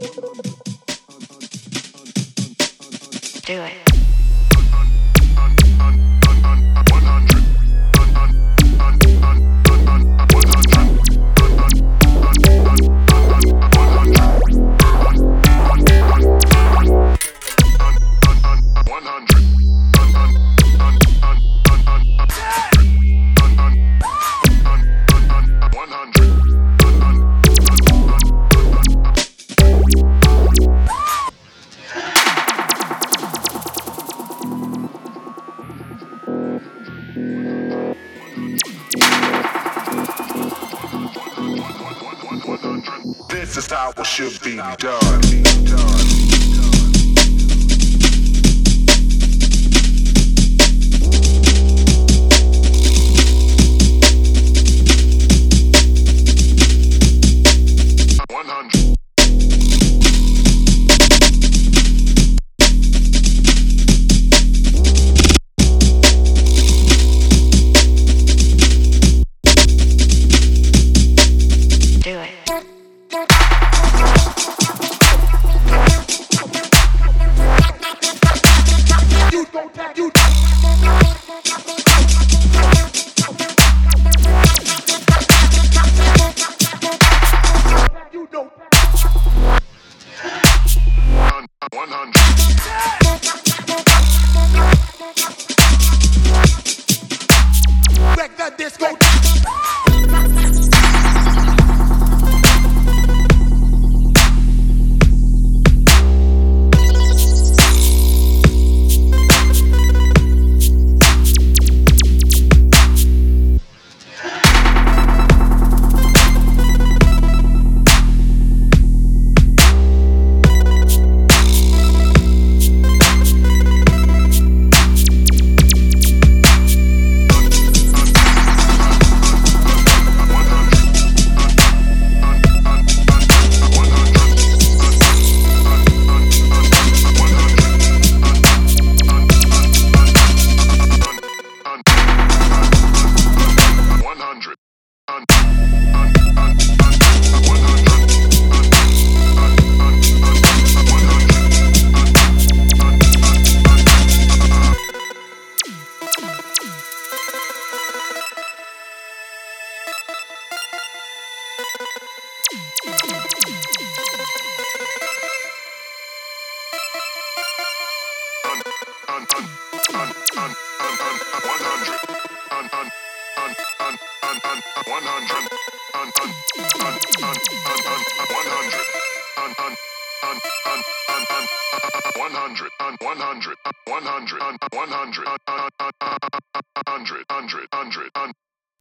Do it. This is how it should be done. Wreck the disco. 100 100 100 100 100 100 100 100